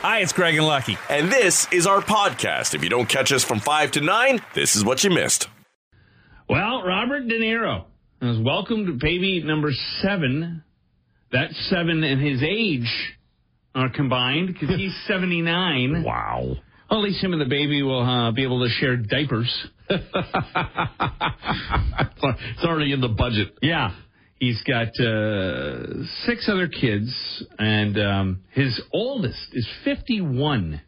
Hi, it's Craig and Lucky. And this is our podcast. If you don't catch us from 5 to 9, this is what you missed. Well, Robert De Niro has welcomed baby number seven. That seven and his age are combined because he's 79. Wow. Well, at least him and the baby will uh, be able to share diapers. it's already in the budget. Yeah. He's got uh, six other kids, and um, his oldest is 51.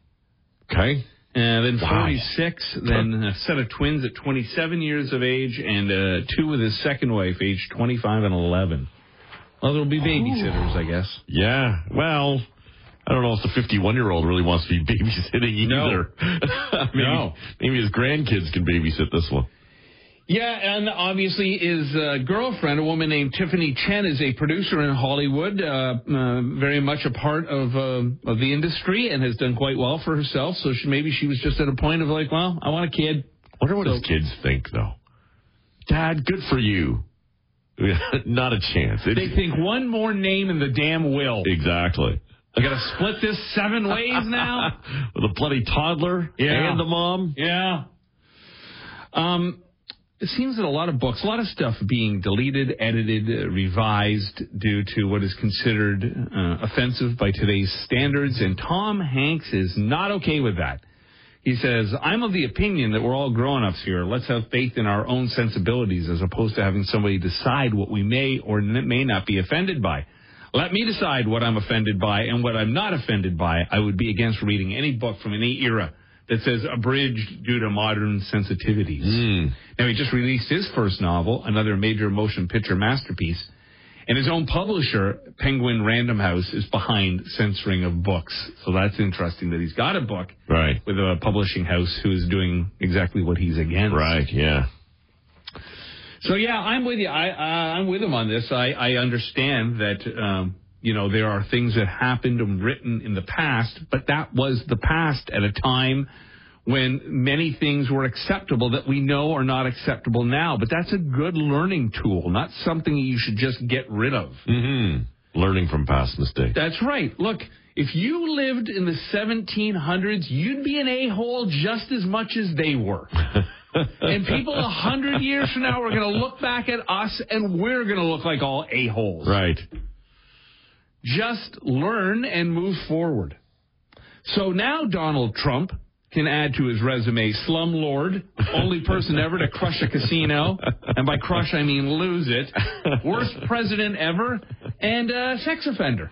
Okay. And then Wow. 46, then a set of twins at 27 years of age, and uh, two with his second wife, aged 25 and 11. Well, there'll be babysitters, I guess. Yeah. Well, I don't know if the 51 year old really wants to be babysitting No. either. maybe, No. maybe his grandkids can babysit this one. Yeah, and obviously his uh, girlfriend, a woman named Tiffany Chen, is a producer in Hollywood, uh, uh, very much a part of uh, of the industry, and has done quite well for herself. So she, maybe she was just at a point of like, well, I want a kid. Wonder what his kids think though. Dad, good for you. Not a chance. It's- They think one more name in the damn will. exactly. I got to split this seven ways now. With a bloody toddler Yeah. and the mom. Yeah. Um, it seems that a lot of books, a lot of stuff being deleted, edited, revised due to what is considered uh, offensive by today's standards, and Tom Hanks is not okay with that. He says, I'm of the opinion that we're all grown ups here. Let's have faith in our own sensibilities as opposed to having somebody decide what we may or may not be offended by. Let me decide what I'm offended by and what I'm not offended by. I would be against reading any book from any era that says abridged due to modern sensitivities. Now, he just released his first novel, another major motion picture masterpiece, and his own publisher, Penguin Random House, is behind censoring of books. So that's interesting that he's got a book Right. with a publishing house who is doing exactly what he's against. Right. Yeah. So yeah, I'm with you. I, uh, I'm with him on this. I, I understand that um, you know there are things that happened and written in the past, but that was the past at a time when many things were acceptable that we know are not acceptable now. But that's a good learning tool, not something you should just get rid of. Mm-hmm. Learning from past mistakes. That's right. Look, if you lived in the 1700s, you'd be an a-hole just as much as they were. and people a hundred years from now are going to look back at us, and we're going to look like all a-holes. Right. Just learn and move forward. So now Donald Trump can add to his resume slumlord, only person ever to crush a casino, and by crush I mean lose it, worst president ever, and a sex offender.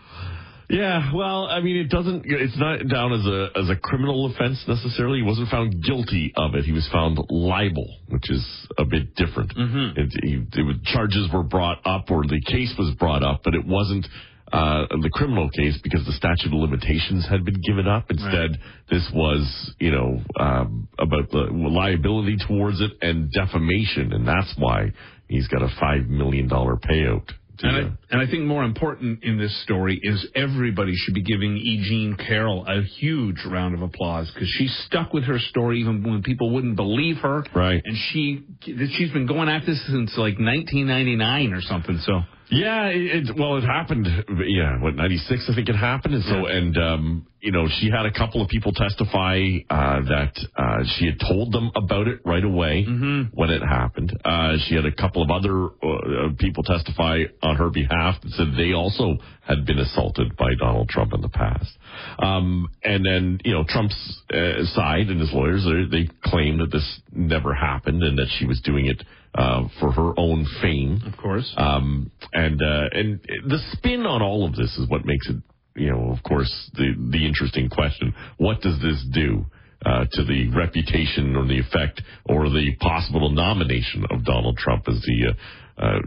Yeah, well, I mean, it doesn't. It's not down as a as a criminal offense necessarily. He wasn't found guilty of it. He was found liable, which is a bit different. Mm-hmm. It, it was, charges were brought up, or the case was brought up, but it wasn't uh, the criminal case because the statute of limitations had been given up. Instead, this was, you know, um, about the liability towards it and defamation, and that's why he's got a five million dollar payout. And I, and I think more important in this story is everybody should be giving E. Jean Carroll a huge round of applause because she stuck with her story even when people wouldn't believe her. Right. And she she's been going at this since like 1999 or something. So Yeah, it, it well, it happened. Yeah, what ninety six? I think it happened, and so and um, you know, she had a couple of people testify uh, that uh, she had told them about it right away when it happened. Uh, she had a couple of other uh, people testify on her behalf that said they also had been assaulted by Donald Trump in the past. Um, and then you know, Trump's uh, side and his lawyers they, they claim that this never happened and that she was doing it uh, for her own fame. of course. Um, and uh, and the spin on all of this is what makes it, you know, of course, the the interesting question: What does this do uh, to the reputation or the effect or the possible nomination of Donald Trump as the uh, uh,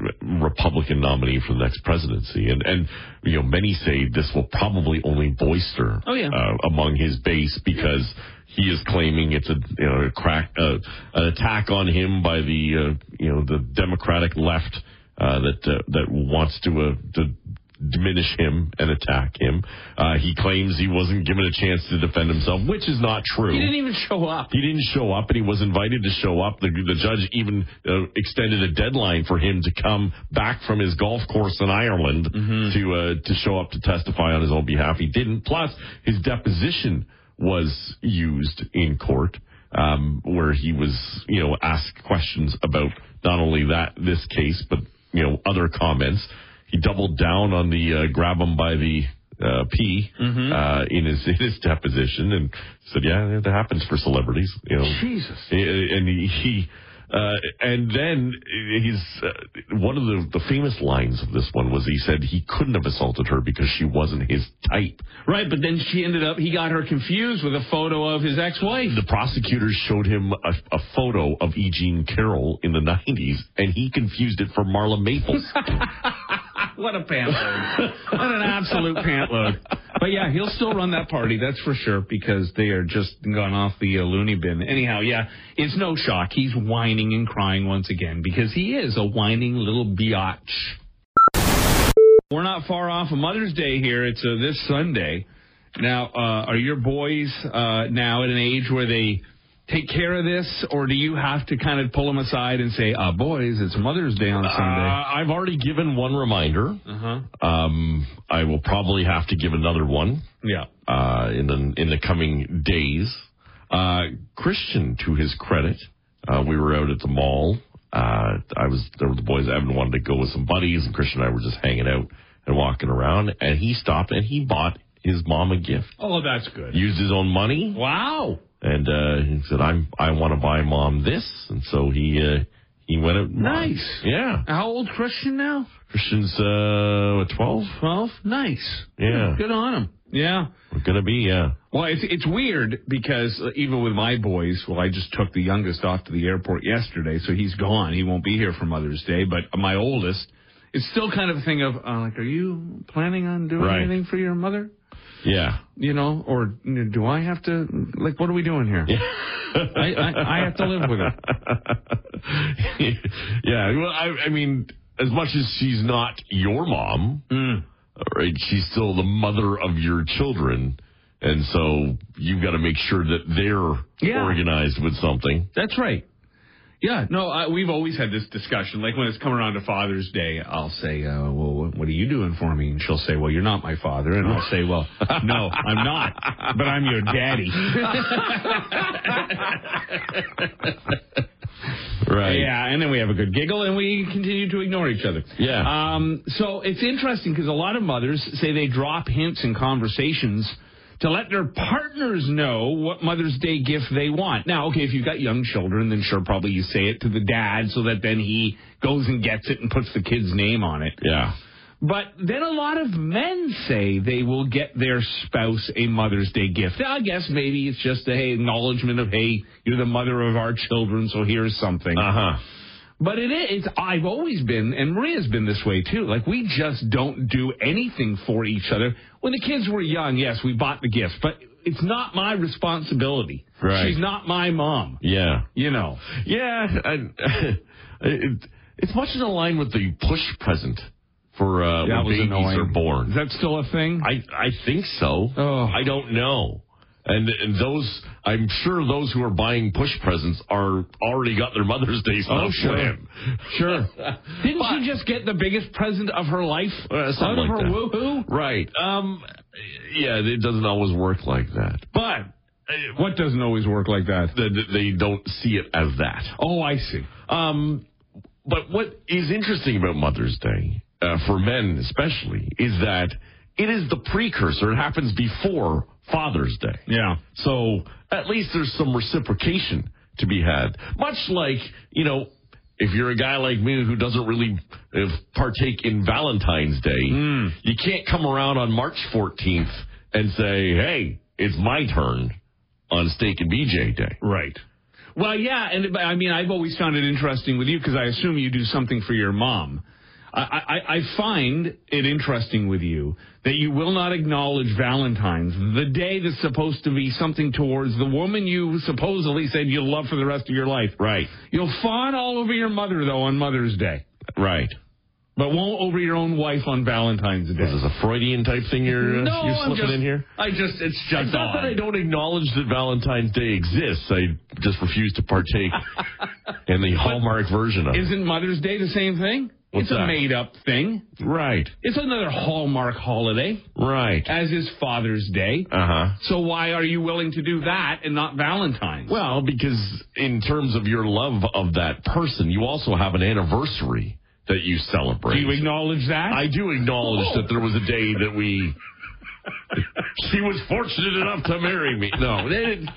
Republican nominee for the next presidency? And and you know, many say this will probably only boister Oh, yeah. uh, among his base because he is claiming it's a you know a crack uh, an attack on him by the uh, you know the Democratic left uh, that uh, that wants to uh, to diminish him and attack him. Uh, he claims he wasn't given a chance to defend himself, which is not true. He didn't even show up. He didn't show up, and he was invited to show up. The, the judge even uh, extended a deadline for him to come back from his golf course in Ireland Mm-hmm. to uh, to show up to testify on his own behalf. He didn't. Plus, his deposition was used in court, um, where he was, you know, asked questions about not only that this case, but you know, other comments. He doubled down on the uh, grab him by the uh, pee Mm-hmm. uh, in his in his deposition and said, "Yeah, that happens for celebrities." You know, Jesus. and he, he uh, and then he's uh, one of the the famous lines of this one was he said he couldn't have assaulted her because she wasn't his type. Right, but then she ended up, he got her confused with a photo of his ex-wife. The prosecutors showed him a, a photo of E. Jean Carroll in the 90s, and he confused it for Marla Maples. What a pantload. what an absolute pantload. But yeah, he'll still run that party, that's for sure, because they are just gone off the uh, loony bin. Anyhow, yeah, it's no shock. He's whining and crying once again because he is a whining little biatch. We're not far off of Mother's Day here. It's uh, this Sunday. Now, uh, are your boys uh, now at an age where they take care of this, or do you have to kind of pull them aside and say, uh, boys, it's Mother's Day on Uh, Sunday? I've already given one reminder. Uh-huh. Um, I will probably have to give another one Yeah. uh, in the in the coming days. Uh, Christian, to his credit, uh, we were out at the mall. Uh, I was there were the boys. Evan wanted to go with some buddies, and Christian and I were just hanging out and walking around. And he stopped and he bought his mom a gift. Oh, that's good. Used his own money, Wow. And uh, he said, "I'm I want to buy mom this." And so he uh, he went out. Nice. Yeah. How old Christian now? Christian's uh, what, twelve. 12? Nice. Yeah. Good on him. Yeah. We're gonna be yeah. Well, it's it's weird because even with my boys, well, I just took the youngest off to the airport yesterday, so he's gone. He won't be here for Mother's Day. But my oldest, it's still kind of a thing of uh, like, are you planning on doing Right. anything for your mother? Yeah. You know, or do I have to? Like, what are we doing here? I, I I have to live with it. yeah. Well, I, I mean, as much as she's not your mom, Mm. right? She's still the mother of your children, and so you've got to make sure that they're Yeah. organized with something. That's right. Yeah, no, I, we've always had this discussion. Like when it's coming around to Father's Day, I'll say, uh, "Well, what, what are you doing for me?" And she'll say, "Well, you're not my father." And I'll say, "Well, no, I'm not, but I'm your daddy." Right. yeah, and then we have a good giggle, and we continue to ignore each other. Yeah. Um, so it's interesting because a lot of mothers say they drop hints in conversations to let their partners know what Mother's Day gift they want. Now, okay, if you've got young children, then sure, probably you say it to the dad so that then he goes and gets it and puts the kid's name on it. Yeah. But then a lot of men say they will get their spouse a Mother's Day gift. Now, I guess maybe it's just a hey, acknowledgement of, hey, you're the mother of our children, so here's something. Uh huh. But it is. I've always been, and Maria's been this way too. Like we just don't do anything for each other. When the kids were young, yes, we bought the gifts, but it's not my responsibility. Right. She's not my mom. Yeah. You know. Yeah. I, it, it's much in line with the push present for uh, That when babies annoying. are born. Is that still a thing? I I think so. Oh. I don't know. And, and those, I'm sure those who are buying push presents are already got their Mother's Day stuff Oh, sure. planned. Sure. Didn't But- she just get the biggest present of her life Uh, something out of like her that. woohoo? Right. Um. Yeah, it doesn't always work like that. But uh, what doesn't always work like that? They, they don't see it as that. Oh, I see. Um. But what is interesting about Mother's Day, uh, for men especially, is that it is the precursor. It happens before Father's Day. Yeah. So at least there's some reciprocation to be had. Much like, you know, if you're a guy like me who doesn't really uh, partake in Valentine's Day, you can't come around on March 14th and say, hey, it's my turn on Steak and BJ Day. Right. Well, yeah, and I mean, I've always found it interesting with you because I assume you do something for your mom. I, I, I find it interesting with you that you will not acknowledge Valentine's, the day that's supposed to be something towards the woman you supposedly said you'll love for the rest of your life. Right. You'll fawn all over your mother, though, on Mother's Day. Right. but won't over your own wife on Valentine's Day. Is this a Freudian type thing you're, uh, no, you're slipping just, in here? I just, it's just It's not that I don't acknowledge that Valentine's Day exists. I just refuse to partake in the Hallmark version of it. Isn't Mother's Day the same thing? What's it's a that? made up thing. Right, It's another Hallmark holiday, right. as is Father's Day. Uh huh. So why are you willing to do that and not Valentine's? Well, because in terms of your love of that person, you also have an anniversary that you celebrate. do you acknowledge that? I do acknowledge Oh. that there was a day that we. she was fortunate enough to marry me. No, they didn't.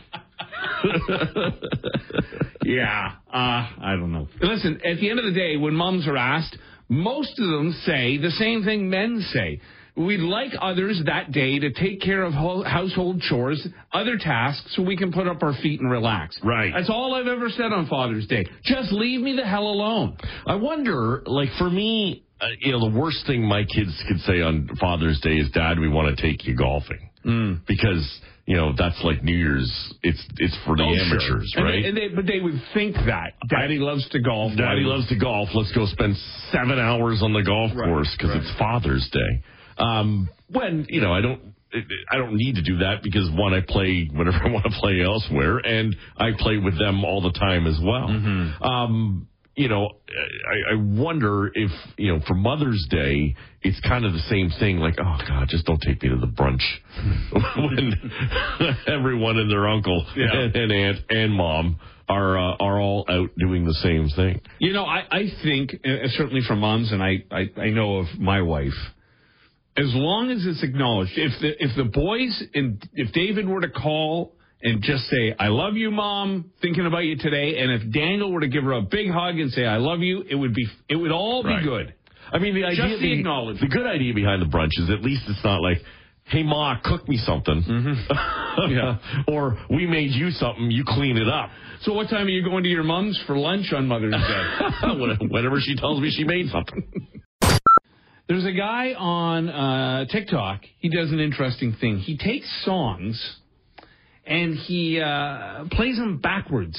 Yeah, uh, I don't know. Listen, at the end of the day, when moms are asked, most of them say the same thing men say. We'd like others that day to take care of ho- household chores, other tasks, so we can put up our feet and relax. Right. That's all I've ever said on Father's Day. Just leave me the hell alone. I wonder, like for me, uh, you know, the worst thing my kids could say on Father's Day is, "Dad, we want to take you golfing," Mm. because you know that's like New Year's. It's it's for the Oh, sure. amateurs, And right? they- and they- but they would think that. Daddy loves to golf. Daddy loves to golf. Let's go spend seven hours on the golf Right, course because right. it's Father's Day. Um, when you know, I don't. I don't need to do that because one, I play whenever I want to play elsewhere, and I play with them all the time as well. Mm-hmm. Um, you know, I, I wonder if you know for Mother's Day, it's kind of the same thing. Like, oh God, just don't take me to the brunch when everyone and their uncle Yeah. and, and aunt and mom are uh, are all out doing the same thing. You know, I, I think, uh, certainly for moms, and I, I, I know of my wife, as long as it's acknowledged, if the if the boys and if David were to call and just say, "I love you, mom," thinking about you today, and if Daniel were to give her a big hug and say, "I love you," it would be it would all Right. be good. I mean, the idea, the the, acknowledgement. the good idea behind the brunch is at least it's not like, "Hey, ma, cook me something," Mm-hmm. Yeah. or "We made you something, you clean it up." So, what time are you going to your mom's for lunch on Mother's Day? When- Whenever she tells me she made something. There's a guy on uh, TikTok. He does an interesting thing. He takes songs and he uh, plays them backwards,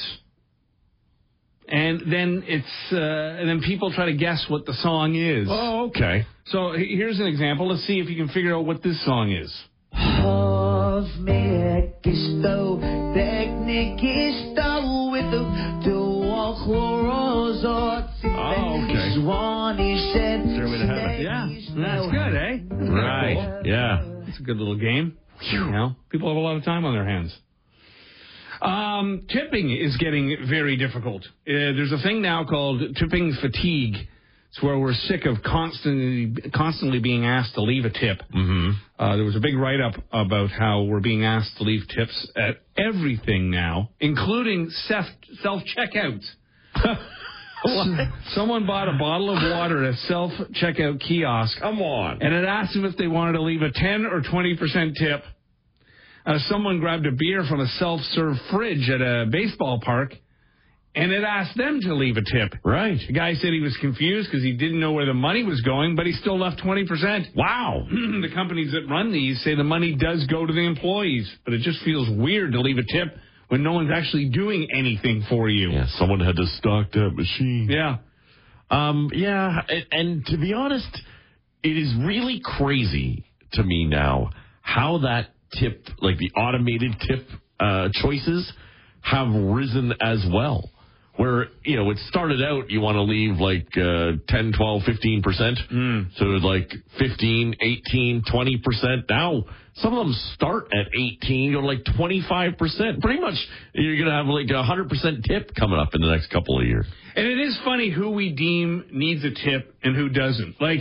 and then it's uh, and then people try to guess what the song is. Oh, okay. So here's an example. Let's see if you can figure out what this song is. Avmekistou, teknikistou, with the duochlorozot. Oh, okay. Stairway to Heaven. Yeah, that's good, eh? Right. Yeah. It's a good little game. You know, people have a lot of time on their hands. Um, tipping is getting very difficult. Uh, there's a thing now called tipping fatigue. It's where we're sick of constantly constantly being asked to leave a tip. Mm-hmm. Uh, there was a big write up about how we're being asked to leave tips at everything now, including self self checkouts. Someone bought a bottle of water at a self checkout kiosk Come on. and it asked them if they wanted to leave a 10 or 20% tip. Uh, someone grabbed a beer from a self serve fridge at a baseball park and it asked them to leave a tip. Right. The guy said he was confused because he didn't know where the money was going, but he still left 20%. Wow. the companies that run these say the money does go to the employees, but it just feels weird to leave a tip when no one's actually doing anything for you. Yeah, someone had to stock that machine. Yeah. Um, yeah, and, and to be honest, it is really crazy to me now how that tip, like the automated tip uh, choices, have risen as well. Where, you know, it started out, you want to leave like uh, 10, 12, 15%. So like 15, 18, 20%. Now, some of them start at 18, go to like 25%. Pretty much, you're going to have like a 100% tip coming up in the next couple of years. And it is funny who we deem needs a tip and who doesn't. Like,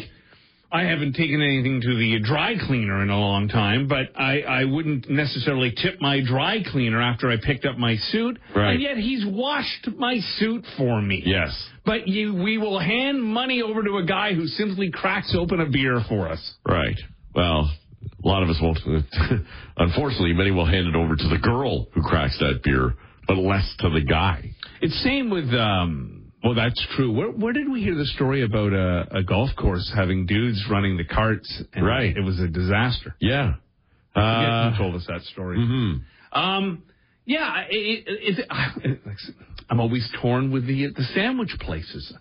I haven't taken anything to the dry cleaner in a long time, but I, I wouldn't necessarily tip my dry cleaner after I picked up my suit. Right. And yet he's washed my suit for me. Yes. But you, we will hand money over to a guy who simply cracks open a beer for us. Right. Well, a lot of us won't. Unfortunately, many will hand it over to the girl who cracks that beer, but less to the guy. It's same with, um, well, that's true. Where, where did we hear the story about a, a golf course having dudes running the carts? And Right. It was a disaster. Yeah. I Uh, who told us that story. mhm. Um, yeah, it, it, it, I'm always torn with the the sandwich places.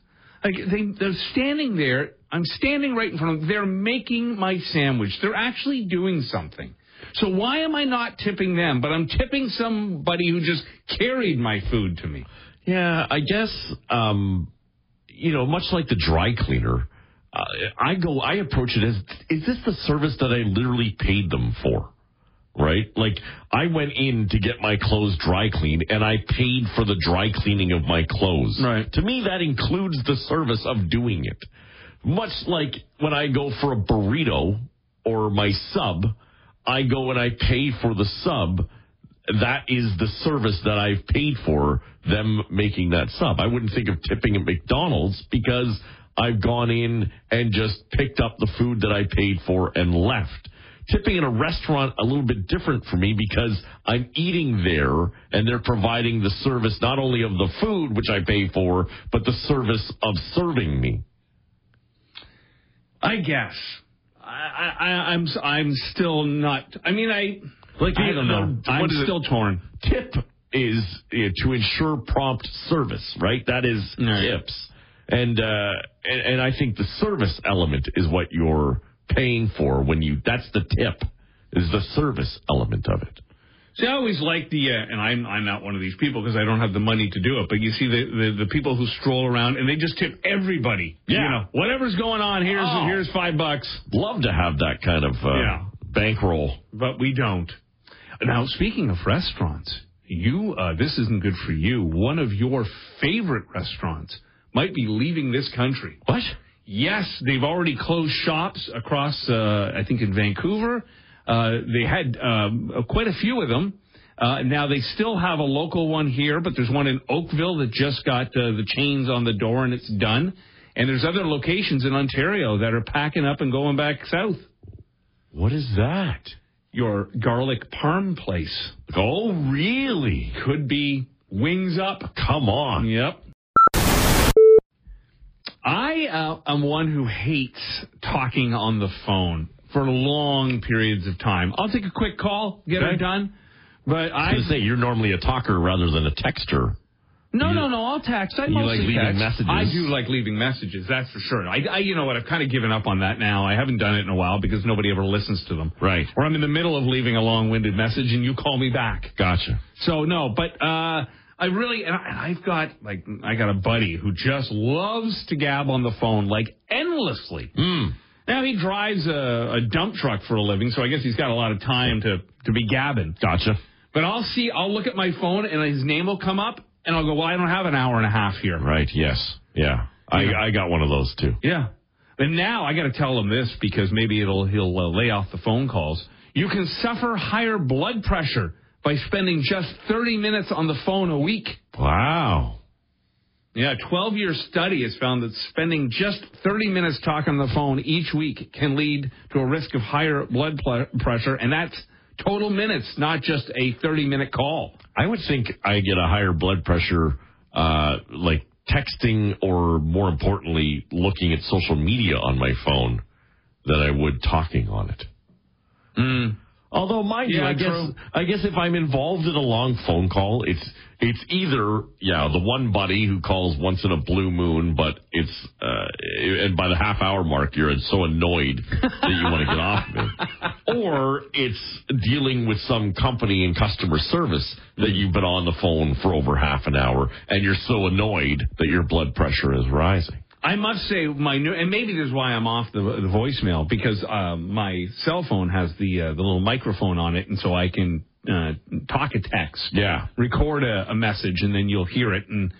Like they, they're standing there. I'm standing right in front of them. They're making my sandwich. They're actually doing something. So why am I not tipping them? But I'm tipping somebody who just carried my food to me. Yeah, I guess, um, you know, much like the dry cleaner, uh, I go, I approach it as, is this the service that I literally paid them for? Right? Like, I went in to get my clothes dry cleaned and I paid for the dry cleaning of my clothes. Right. To me, that includes the service of doing it. Much like when I go for a burrito or my sub, I go and I pay for the sub that is the service that I've paid for them making that sub. I wouldn't think of tipping at McDonald's because I've gone in and just picked up the food that I paid for and left. Tipping in a restaurant a little bit different for me because I'm eating there and they're providing the service not only of the food which I pay for, but the service of serving me. I guess. I, I, I'm I'm still not. I mean, I Like I don't know. I'm is it? still torn. tip is uh, to ensure prompt service, right? That is Right. tips, and, uh, and and I think the service element is what you're paying for when you. That's the tip, is the service element of it. See, I always like the, uh, and I'm I'm not one of these people because I don't have the money to do it. But you see the, the the people who stroll around and they just tip everybody. Yeah. You know, whatever's going on. Here's Oh. here's five bucks. Love to have that kind of uh, Yeah. bankroll. but we don't. Now, speaking of restaurants, you uh, this isn't good for you. One of your favorite restaurants might be leaving this country. What? Yes, they've already closed shops across, uh, I think, in Vancouver. Uh, they had um, quite a few of them. Uh, now they still have a local one here, but there's one in Oakville that just got uh, the chains on the door and it's done. And there's other locations in Ontario that are packing up and going back south. What is that? Your garlic parm place Oh, really? could be Wingstop. Come on. Yep. I uh, am one who hates talking on the phone for long periods of time. I'll take a quick call, get Okay. it done. But I I was gonna say you're normally a talker rather than a texter. No you- no no I'll text. I you mostly like leaving text. messages? I do like leaving messages. That's for sure. I, I you know what I've kind of given up on that now. I haven't done it in a while because nobody ever listens to them. Right. Or I'm in the middle of leaving a long-winded message and you call me back. Gotcha. So no, but uh I really and I, I've got like I got a buddy who just loves to gab on the phone like endlessly. Hmm. Now he drives a, a dump truck for a living, so I guess he's got a lot of time to to be gabbing. Gotcha. But I'll see, I'll look at my phone and his name will come up, and I'll go, well, I don't have an hour and a half here. Right. Yes. Yeah. I Yeah. I got one of those too. Yeah. And now I got to tell him this because maybe it'll he'll uh, lay off the phone calls. You can suffer higher blood pressure by spending just 30 minutes on the phone a week. Wow. Yeah, a 12 year study has found that spending just 30 minutes talking on the phone each week can lead to a risk of higher blood pressure, and that's total minutes, not just a 30 minute call. I would think I get a higher blood pressure, uh, like texting or more importantly, looking at social media on my phone than I would talking on it. Although, mind you, Yeah, I guess true. I guess if I'm involved in a long phone call, it's it's either yeah the one buddy who calls once in a blue moon, but it's uh, and by the half hour mark you're so annoyed that you want to get off of me, or it's dealing with some company in customer service that you've been on the phone for over half an hour and you're so annoyed that your blood pressure is rising. I must say, my new, and maybe this is why I'm off the, the voicemail because uh, my cell phone has the uh, the little microphone on it, and so I can uh, talk a text, Yeah. record a, a message, and then you'll hear it. And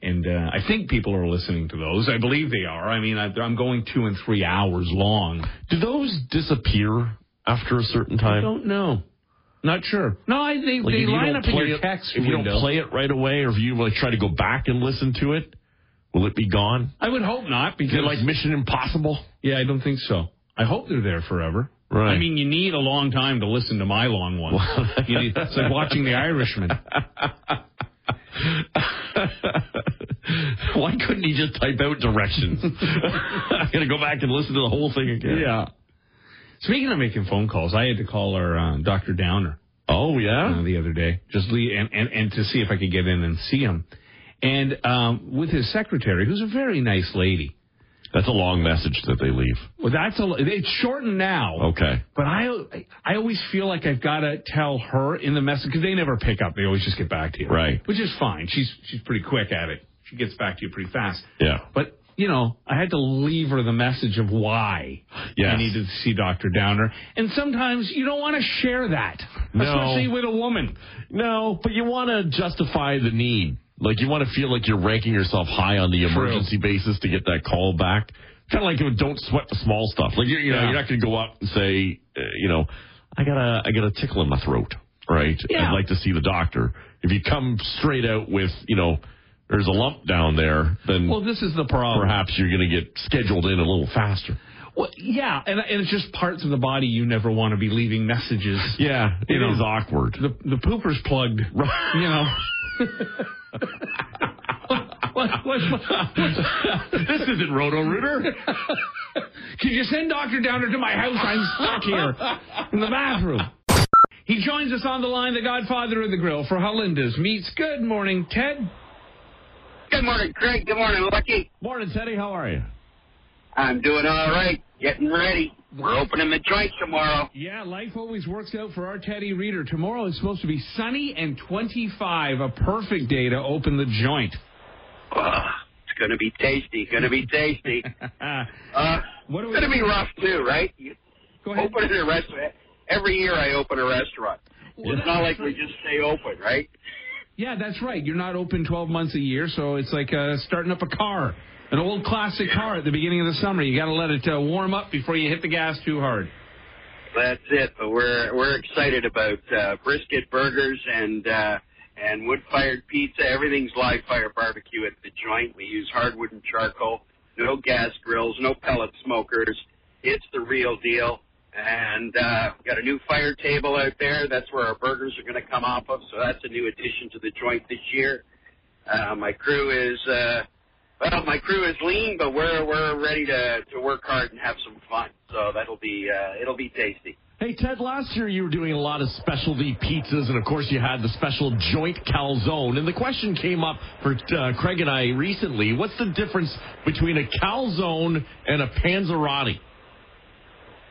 and uh, I think people are listening to those. I believe they are. I mean, I, I'm going two and three hours long. Do those disappear after a certain time? I don't know. Not sure. No, I, they Like they line up in your it- text If you window. don't play it right away, or if you like try to go back and listen to it, will it be gone? I would hope not Is because it like Mission Impossible? yeah, I don't think so. I hope they're there forever. Right. I mean, you need a long time to listen to my long one. You need- it's like watching The Irishman. Why couldn't he just type out directions? I'm gonna go back and listen to the whole thing again. Yeah. Speaking of making phone calls, I had to call our uh, Dr. Downer Oh uh, yeah. the other day, just leave, and, and and to see if I could get in and see him. and um, with his secretary, who's a very nice lady. That's a long message that they leave. Well, that's a it's shortened now. Okay. But I I always feel like I've got to tell her in the message because they never pick up. They always just get back to you. Right. Which is fine. She's she's pretty quick at it. She gets back to you pretty fast. Yeah. But you know, I had to leave her the message of why Yes. I needed to see Dr. Downer. And sometimes you don't want to share that, No. especially with a woman. No, but you want to justify the need. Like you want to feel like you're ranking yourself high on the emergency basis to get that call back. Kind of like don't sweat the small stuff. Like you're, you know, Yeah. you're not going to go up and say, uh, you know, I got a I got a tickle in my throat, right? Yeah. I'd like to see the doctor. If you come straight out with, you know, there's a lump down there, then Well, this is the problem. perhaps you're going to get scheduled in a little faster. Well, yeah, and, and it's just parts of the body you never want to be leaving messages. Yeah, it is know. awkward. The the pooper's plugged. You know. what, what, what, this isn't Roto Rooter. Can you send Dr. Downer to my house? I'm stuck here in the bathroom. He joins us on the line, the godfather of the grill for Halenda's Meats. Good morning, Ted. Good morning, Craig. Good morning, Lucky. Morning, Teddy. How are you? I'm doing all right. Getting ready. We're opening the joint tomorrow. Yeah, life always works out for our Teddy Reader. Tomorrow is supposed to be sunny and 25, a perfect day to open the joint. Ugh, it's going to be tasty. Going to be tasty. Uh, What it's going to be rough too, right? You Go ahead. open a restaurant. Every year I open a restaurant. It's not like we just stay open, right? Yeah, that's right. You're not open 12 months a year, so it's like uh, starting up a car, an old classic car at the beginning of the summer. You got to let it uh, warm up before you hit the gas too hard. That's it. But we're we're excited about uh, brisket burgers and uh, and wood fired pizza. Everything's live fire barbecue at the joint. We use hardwood and charcoal. No gas grills. No pellet smokers. It's the real deal. And uh, got a new fire table out there. That's where our burgers are going to come off of. So that's a new addition to the joint this year. Uh, my crew is uh, well, my crew is lean, but we're we're ready to to work hard and have some fun. So that'll be uh, it'll be tasty. Hey, Ted, last year you were doing a lot of specialty pizzas, and of course you had the special joint calzone. And the question came up for uh, Craig and I recently what's the difference between a calzone and a panzerotti?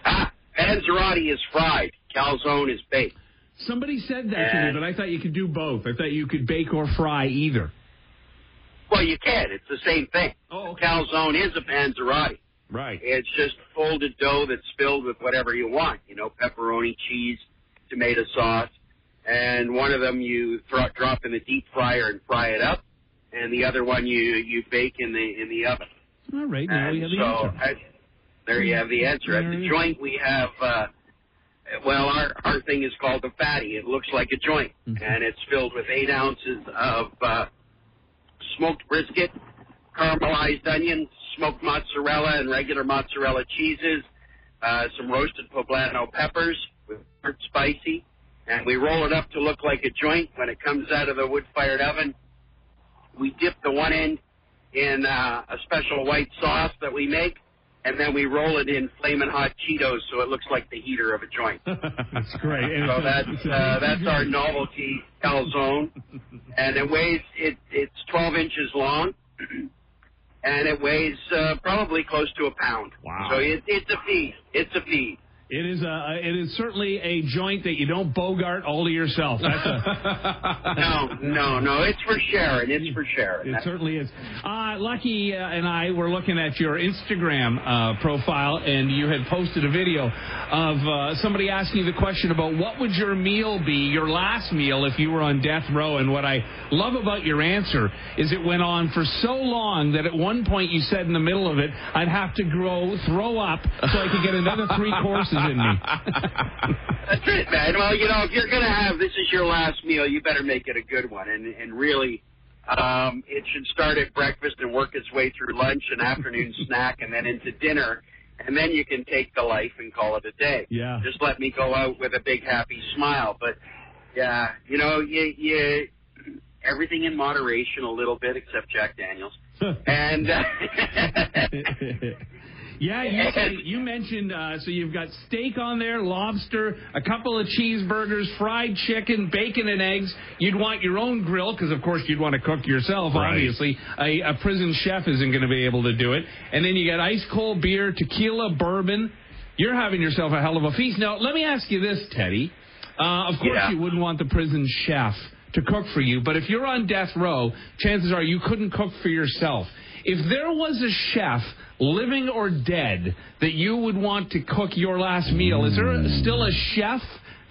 Ah, Panzerotti is fried. Calzone is baked. Somebody said that to me, but I thought you could do both. I thought you could bake or fry either. Well, you can. It's the same thing. Oh, okay. Calzone is a Panzerotti. Right. It's just folded dough that's filled with whatever you want. You know, pepperoni, cheese, tomato sauce, and one of them you throw, drop in the deep fryer and fry it up, and the other one you you bake in the in the oven. All right, now we have the so answer. I, there you have the answer. At the joint, we have, uh, well, our, our thing is called the fatty. It looks like a joint, Mm-hmm. and it's filled with eight ounces of uh, smoked brisket, caramelized onion, smoked mozzarella, and regular mozzarella cheeses, uh, some roasted poblano peppers with hot spicy, and we roll it up to look like a joint. When it comes out of the wood-fired oven, we dip the one end in uh, a special white sauce that we make, and then we roll it in flaming hot Cheetos so it looks like the heater of a joint. That's great. And So that's uh, that's our novelty calzone, and it weighs it it's 12 inches long, and it weighs uh, probably close to a pound. Wow. So it, it's a feed. It's a feed. It is a, it is certainly a joint that you don't bogart all to yourself. That's a, No, no, no. It's for sharing. It's for sharing. It certainly is. Uh, Lucky uh, and I were looking at your Instagram uh, profile, and you had posted a video of uh, somebody asking you the question about what would your meal be, your last meal, if you were on death row. And what I love about your answer is it went on for so long that at one point you said in the middle of it, I'd have to grow, throw up so I could get another three courses in me. That's it, man. Well, you know, if you're gonna have this is your last meal, you better make it a good one, and and really, um, it should start at breakfast and work its way through lunch and afternoon snack, and then into dinner, and then you can take the life and call it a day. Yeah. Just let me go out with a big happy smile. But yeah, you know, you you everything in moderation, a little bit, except Jack Daniels, and. Uh, Yeah, you, said, you mentioned uh, so you've got steak on there, lobster, a couple of cheeseburgers, fried chicken, bacon and eggs. You'd want your own grill because, of course, you'd want to cook yourself. Right. Obviously, a, a prison chef isn't going to be able to do it. And then you got ice cold beer, tequila, bourbon. You're having yourself a hell of a feast. Now, let me ask you this, Teddy. Uh, of course, Yeah. you wouldn't want the prison chef to cook for you, but if you're on death row, chances are you couldn't cook for yourself. If there was a chef, living or dead, that you would want to cook your last meal, is there still a chef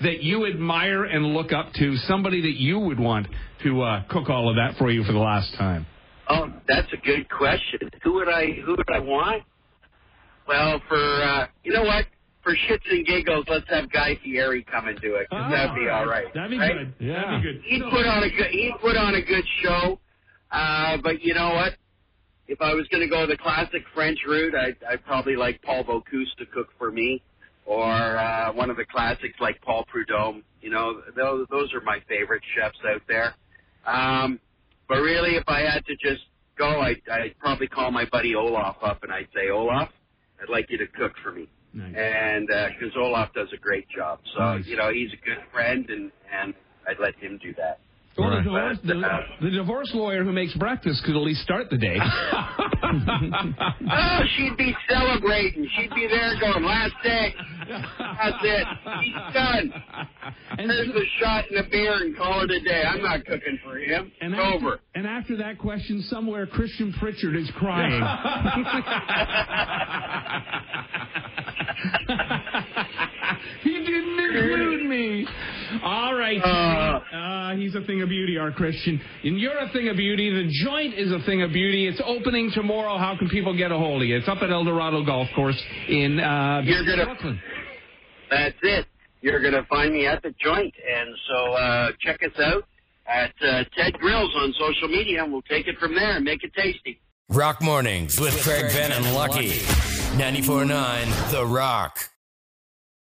that you admire and look up to? Somebody that you would want to uh, cook all of that for you for the last time? Oh, that's a good question. Who would I who would I want? Well, for uh, you know what? For shits and giggles, let's have Guy Fieri come and do it. 'cause that'd be all right. That'd be right? good. Yeah. That'd be good. He'd put on a good he'd put on a good show. Uh, but you know what? If I was going to go the classic French route, I'd, I'd probably like Paul Bocuse to cook for me, or uh, one of the classics like Paul Prudhomme. You know, those those are my favorite chefs out there. Um, but really, if I had to just go, I'd, I'd probably call my buddy Olaf up and I'd say, Olaf, I'd like you to cook for me. Nice. And because Olaf does a great job, so Nice. you know he's a good friend, and and I'd let him do that. Well, the, divorce, the, the divorce lawyer who makes breakfast could at least start the day. Oh, she'd be celebrating. She'd be there going, last day. That's it. He's done. and, Here's a shot and a beer and call it a day. I'm not cooking for him. and It's after, over. and after that question, somewhere Christian Pritchard is crying. he didn't include me. All right. Uh. He's a thing of beauty, our Christian. And you're a thing of beauty. The joint is a thing of beauty. It's opening tomorrow. How can people get a hold of you? It's up at El Dorado Golf Course in uh, You're gonna- Brooklin. That's it. You're going to find me at the joint. And so uh, check us out at uh, Ted Grills on social media, and we'll take it from there and make it tasty. Rock Mornings with Craig Ben and Lucky. 94.9 The Rock.